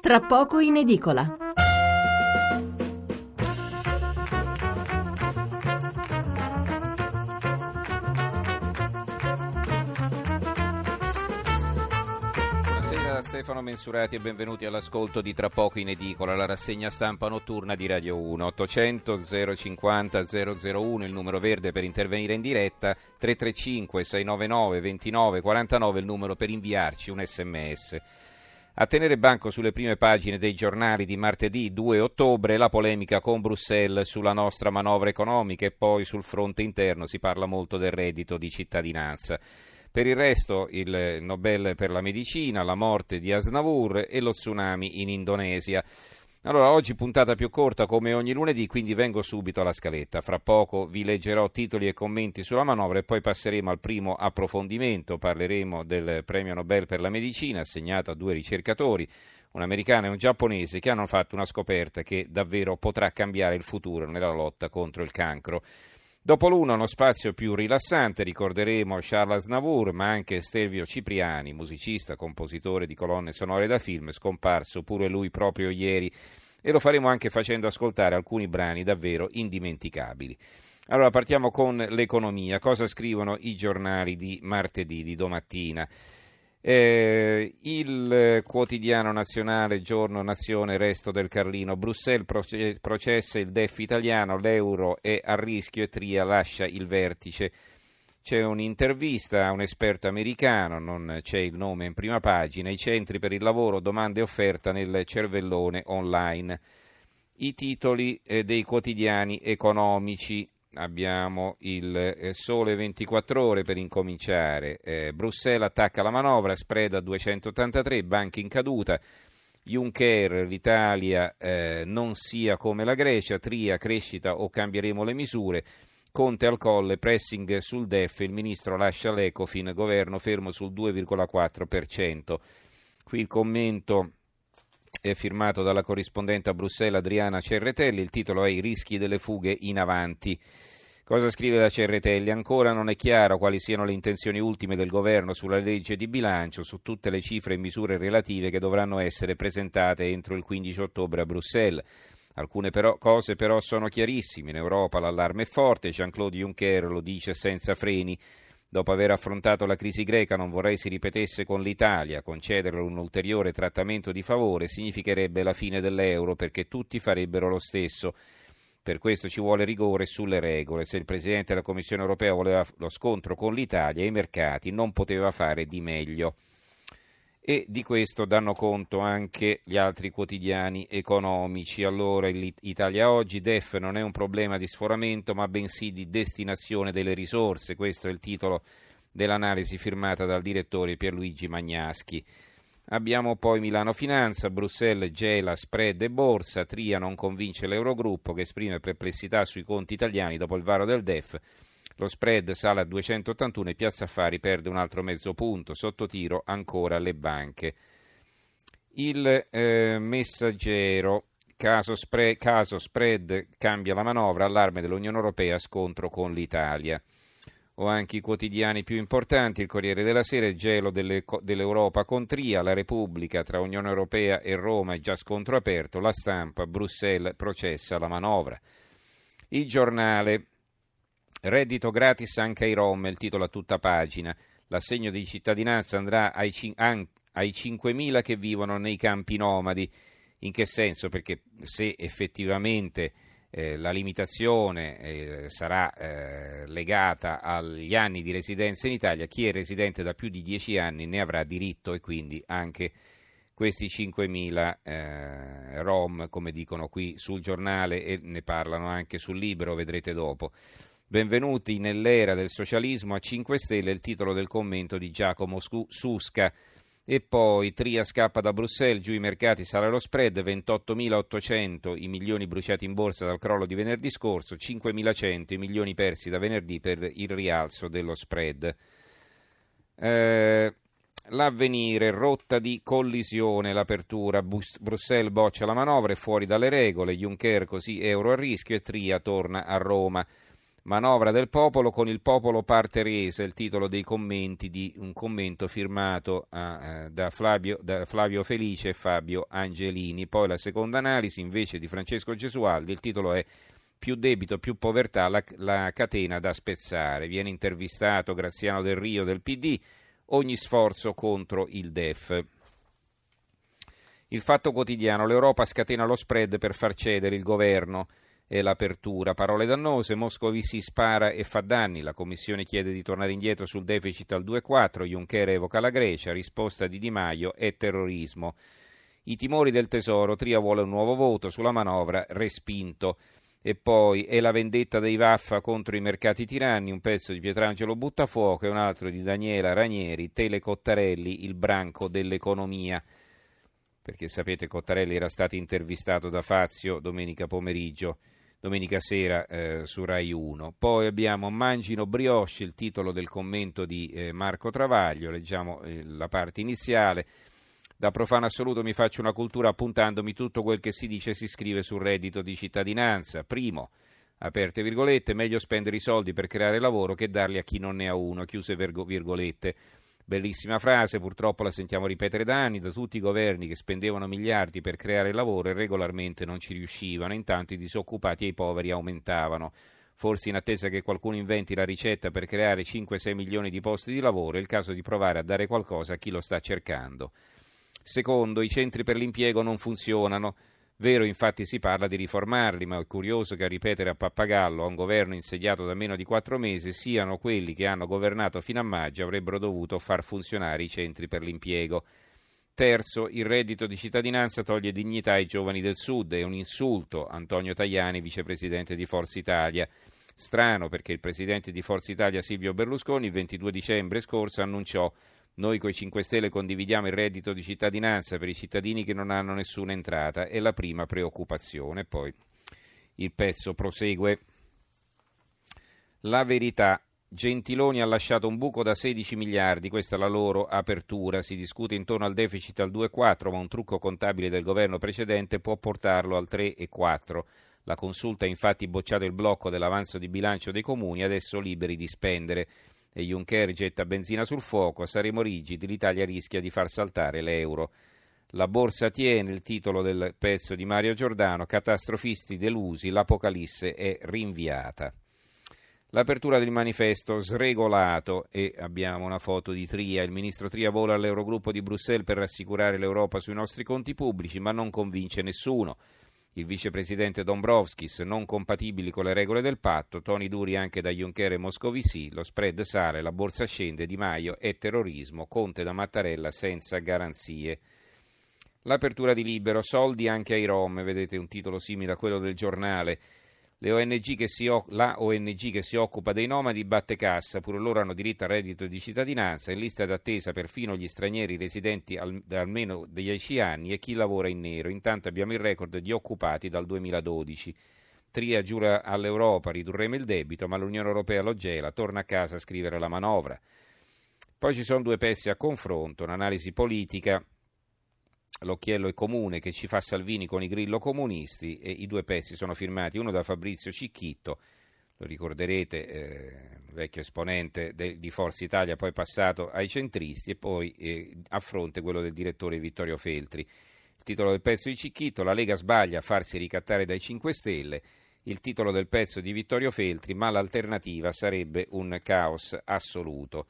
Tra poco in edicola. Buonasera Stefano Mensurati e benvenuti all'ascolto di Tra poco in edicola, la rassegna stampa notturna di Radio 1. 800 050 001 il numero verde per intervenire in diretta, 335 699 29 49 il numero per inviarci un sms. A tenere banco sulle prime pagine dei giornali di martedì 2 ottobre la polemica con Bruxelles sulla nostra manovra economica e poi sul fronte interno si parla molto del reddito di cittadinanza. Per il resto il Nobel per la medicina, la morte di Asnavour e lo tsunami in Indonesia. Allora, oggi puntata più corta come ogni lunedì, quindi vengo subito alla scaletta. Fra poco vi leggerò titoli e commenti sulla manovra e poi passeremo al primo approfondimento. Parleremo del premio Nobel per la medicina assegnato a due ricercatori, un americano e un giapponese, che hanno fatto una scoperta che davvero potrà cambiare il futuro nella lotta contro il cancro. Dopo l'uno uno spazio più rilassante, ricorderemo Charles Aznavour, ma anche Stelvio Cipriani, musicista, compositore di colonne sonore da film, scomparso pure lui proprio ieri, e lo faremo anche facendo ascoltare alcuni brani davvero indimenticabili. Allora partiamo con l'economia, cosa scrivono i giornali di martedì, di domattina. Eh, il quotidiano nazionale, giorno, nazione, resto del Carlino, Bruxelles processa il DEF italiano, l'euro è a rischio e Tria lascia il vertice. C'è un'intervista a un esperto americano, non c'è il nome in prima pagina, i centri per il lavoro, domanda e offerta nel cervellone online. I titoli eh, dei quotidiani economici, abbiamo il eh, sole 24 ore per incominciare. Eh, Bruxelles attacca la manovra, spread a 283, banche in caduta. Juncker, l'Italia eh, non sia come la Grecia, tria crescita o cambieremo le misure. Conte al colle, pressing sul DEF, il ministro lascia l'Ecofin, governo fermo sul 2,4%. Qui il commento è firmato dalla corrispondente a Bruxelles Adriana Cerretelli, il titolo è I rischi delle fughe in avanti. Cosa scrive la Cerretelli? Ancora non è chiaro quali siano le intenzioni ultime del governo sulla legge di bilancio, su tutte le cifre e misure relative che dovranno essere presentate entro il 15 ottobre a Bruxelles. Alcune però, cose però sono chiarissime. In Europa l'allarme è forte, Jean-Claude Juncker lo dice senza freni. Dopo aver affrontato la crisi greca non vorrei si ripetesse con l'Italia. Concederle un ulteriore trattamento di favore significherebbe la fine dell'euro perché tutti farebbero lo stesso. Per questo ci vuole rigore sulle regole. Se il Presidente della Commissione europea voleva lo scontro con l'Italia, i mercati non poteva fare di meglio. E di questo danno conto anche gli altri quotidiani economici. Allora, Italia Oggi, DEF non è un problema di sforamento, ma bensì di destinazione delle risorse. Questo è il titolo dell'analisi firmata dal direttore Pierluigi Magnaschi. Abbiamo poi Milano Finanza, Bruxelles gela spread e borsa, Tria non convince l'Eurogruppo che esprime perplessità sui conti italiani dopo il varo del DEF. Lo spread sale a 281 e Piazza Affari perde un altro mezzo punto, sotto tiro ancora le banche. Il eh, messaggero, caso, spre- caso spread cambia la manovra, allarme dell'Unione Europea, scontro con l'Italia o anche i quotidiani più importanti, il Corriere della Sera, il gelo delle, dell'Europa con Tria, la Repubblica tra Unione Europea e Roma è già scontro aperto, la stampa, Bruxelles processa la manovra. Il giornale, Reddito gratis anche ai Rom, il titolo a tutta pagina. L'assegno di cittadinanza andrà ai, ai 5.000 che vivono nei campi nomadi. In che senso? Perché se effettivamente eh, la limitazione eh, sarà eh, legata agli anni di residenza in Italia, chi è residente da più di 10 anni ne avrà diritto e quindi anche questi 5.000 eh, Rom, come dicono qui sul giornale e ne parlano anche sul libro, vedrete dopo. Benvenuti nell'era del socialismo a 5 Stelle, il titolo del commento di Giacomo Susca. E poi Tria scappa da Bruxelles, giù i mercati, sale lo spread, 28.800 i milioni bruciati in borsa dal crollo di venerdì scorso, 5.100 i milioni persi da venerdì per il rialzo dello spread. Eh, l'avvenire, rotta di collisione, l'apertura, Bruxelles boccia la manovra, è fuori dalle regole, Juncker così euro a rischio e Tria torna a Roma. Manovra del popolo con il popolo parte resa, il titolo dei commenti di un commento firmato a, eh, da, Flavio, da, Flavio, Felice e Fabio Angelini. Poi la seconda analisi invece di Francesco Gesualdi, il titolo è più debito, più povertà, la, la catena da spezzare. Viene intervistato Graziano Del Rio del PD, ogni sforzo contro il DEF. Il fatto quotidiano, l'Europa scatena lo spread per far cedere il governo e l'apertura. Parole dannose, Moscovici spara e fa danni, la Commissione chiede di tornare indietro sul deficit al 2,4, Juncker evoca la Grecia, risposta di Di Maio è terrorismo. I timori del Tesoro, Tria vuole un nuovo voto sulla manovra, respinto. E poi è la vendetta dei Vaffa contro i mercati tiranni, un pezzo di Pietrangelo Buttafuoco e un altro di Daniela Ranieri, Tele Cottarelli, il branco dell'economia. Perché sapete Cottarelli era stato intervistato da Fazio domenica pomeriggio domenica sera eh, su Rai 1. Poi abbiamo Mangino Brioche, il titolo del commento di eh, Marco Travaglio, leggiamo eh, la parte iniziale. Da profano assoluto mi faccio una cultura appuntandomi tutto quel che si dice e si scrive sul reddito di cittadinanza. Primo, aperte virgolette, meglio spendere i soldi per creare lavoro che darli a chi non ne ha uno, chiuse virgolette. Bellissima frase, purtroppo la sentiamo ripetere da anni da tutti i governi che spendevano miliardi per creare lavoro e regolarmente non ci riuscivano, intanto i disoccupati e i poveri aumentavano. Forse in attesa che qualcuno inventi la ricetta per creare 5-6 milioni di posti di lavoro, è il caso di provare a dare qualcosa a chi lo sta cercando. Secondo, i centri per l'impiego non funzionano. Vero, infatti, si parla di riformarli, ma è curioso che a ripetere a pappagallo a un governo insediato da meno di quattro mesi siano quelli che hanno governato fino a maggio avrebbero dovuto far funzionare i centri per l'impiego. Terzo, il reddito di cittadinanza toglie dignità ai giovani del Sud, è un insulto. Antonio Tajani, vicepresidente di Forza Italia. Strano perché il presidente di Forza Italia Silvio Berlusconi il 22 dicembre scorso annunciò noi coi 5 Stelle condividiamo il reddito di cittadinanza per i cittadini che non hanno nessuna entrata, è la prima preoccupazione. Poi il pezzo prosegue. La verità. Gentiloni ha lasciato un buco da 16 miliardi, questa è la loro apertura. Si discute intorno al deficit al 2,4, ma un trucco contabile del governo precedente può portarlo al 3,4. La consulta ha infatti bocciato il blocco dell'avanzo di bilancio dei comuni, adesso liberi di spendere e Juncker getta benzina sul fuoco, saremo rigidi, l'Italia rischia di far saltare l'euro. La borsa tiene il titolo del pezzo di Mario Giordano, catastrofisti delusi, l'apocalisse è rinviata. L'apertura del manifesto sregolato e abbiamo una foto di Tria, il ministro Tria vola all'Eurogruppo di Bruxelles per rassicurare l'Europa sui nostri conti pubblici, ma non convince nessuno il vicepresidente Dombrovskis, non compatibili con le regole del patto, toni duri anche da Juncker e Moscovici, lo spread sale, la borsa scende, Di Maio e terrorismo, Conte da Mattarella senza garanzie. L'apertura di Libero, soldi anche ai Rom, vedete un titolo simile a quello del giornale. ONG si, la ONG che si occupa dei nomadi batte cassa, pure loro hanno diritto al reddito di cittadinanza, in lista d'attesa perfino gli stranieri residenti al, da almeno 10 anni e chi lavora in nero. Intanto abbiamo il record di occupati dal 2012. Tria giura all'Europa, ridurremo il debito, ma l'Unione Europea lo gela, torna a casa a scrivere la manovra. Poi ci sono due pezzi a confronto, un'analisi politica L'occhiello è comune che ci fa Salvini con i grillo comunisti e i due pezzi sono firmati uno da Fabrizio Cicchitto, lo ricorderete, eh, vecchio esponente de, di Forza Italia, poi passato ai centristi e poi eh, a fronte quello del direttore Vittorio Feltri. Il titolo del pezzo di Cicchitto, la Lega sbaglia a farsi ricattare dai 5 Stelle, il titolo del pezzo di Vittorio Feltri, ma l'alternativa sarebbe un caos assoluto.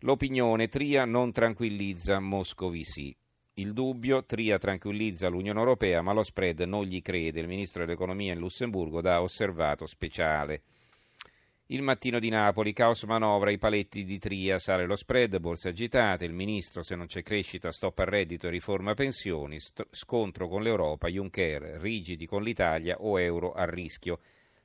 L'opinione Tria non tranquillizza Moscovici. Il dubbio, Tria tranquillizza l'Unione Europea, ma lo spread non gli crede. Il ministro dell'economia in Lussemburgo dà osservato speciale. Il mattino di Napoli, caos manovra, i paletti di Tria, sale lo spread, borse agitate, il ministro se non c'è crescita stop al reddito e riforma pensioni, st- scontro con l'Europa, Juncker, rigidi con l'Italia o euro a rischio.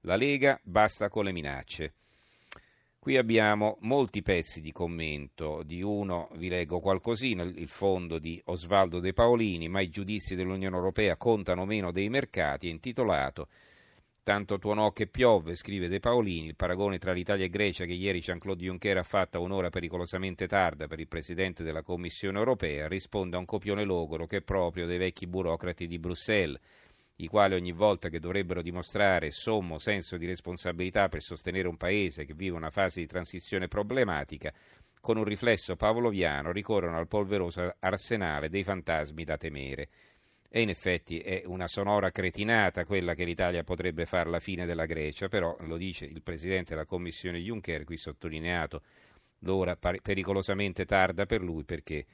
La Lega basta con le minacce. Qui abbiamo molti pezzi di commento, di uno vi leggo qualcosina, il fondo di Osvaldo De Paolini, ma i giudizi dell'Unione Europea contano meno dei mercati, è intitolato. Tanto tuonò che piove, scrive De Paolini, il paragone tra l'Italia e Grecia che ieri Jean-Claude Juncker ha fatto a un'ora pericolosamente tarda per il Presidente della Commissione Europea risponde a un copione logoro che è proprio dei vecchi burocrati di Bruxelles i quali ogni volta che dovrebbero dimostrare sommo senso di responsabilità per sostenere un paese che vive una fase di transizione problematica, con un riflesso pavloviano ricorrono al polveroso arsenale dei fantasmi da temere. E in effetti è una sonora cretinata quella che l'Italia potrebbe fare alla fine della Grecia, però lo dice il Presidente della Commissione Juncker, qui sottolineato l'ora pericolosamente tarda per lui perché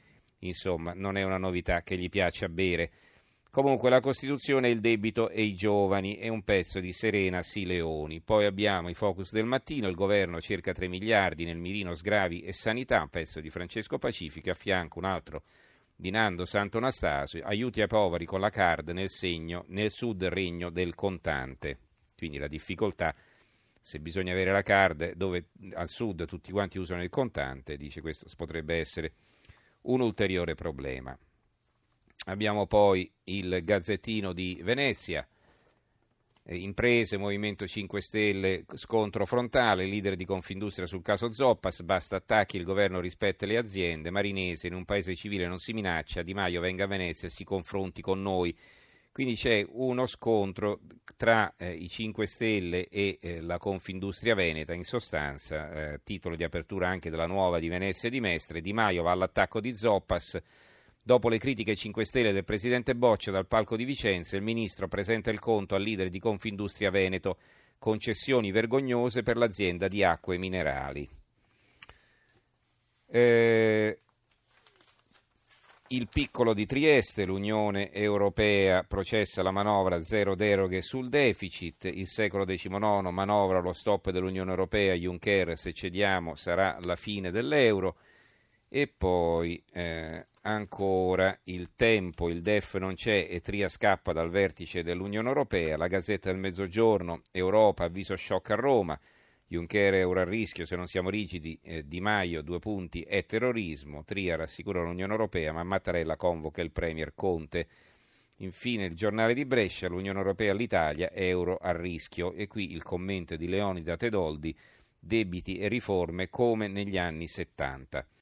insomma non è una novità che gli piaccia bere. Comunque la Costituzione, il debito e i giovani è un pezzo di Serena Sileoni. Poi abbiamo i focus del mattino, il governo cerca 3 miliardi nel mirino sgravi e sanità, un pezzo di Francesco Pacifico, a fianco un altro di Nando Santo Anastasio, aiuti ai poveri con la card nel segno, nel sud regno del contante. Quindi la difficoltà, se bisogna avere la card, dove al sud tutti quanti usano il contante, dice questo potrebbe essere un ulteriore problema. Abbiamo poi il Gazzettino di Venezia, imprese, Movimento 5 Stelle, scontro frontale, leader di Confindustria sul caso Zoppas, basta attacchi, il governo rispetta le aziende, Marinese in un paese civile non si minaccia, Di Maio venga a Venezia e si confronti con noi. Quindi c'è uno scontro tra eh, i 5 Stelle e eh, la Confindustria Veneta, in sostanza, eh, titolo di apertura anche della nuova di Venezia e di Mestre, Di Maio va all'attacco di Zoppas, dopo le critiche 5 Stelle del Presidente Boccia dal palco di Vicenza, il Ministro presenta il conto al leader di Confindustria Veneto, concessioni vergognose per l'azienda di acque minerali. Eh, il piccolo di Trieste, l'Unione Europea processa la manovra zero deroghe sul deficit, il secolo XIX manovra lo stop dell'Unione Europea, Juncker se cediamo sarà la fine dell'euro. E poi eh, ancora il tempo, il DEF non c'è e Tria scappa dal vertice dell'Unione Europea, la Gazzetta del Mezzogiorno, Europa avviso shock a Roma, Juncker è ora a rischio se non siamo rigidi, eh, Di Maio due punti è terrorismo, Tria rassicura l'Unione Europea ma Mattarella convoca il Premier Conte. Infine il giornale di Brescia, l'Unione Europea all'Italia, euro a rischio e qui il commento di Leonida Tedoldi, debiti e riforme come negli anni 70.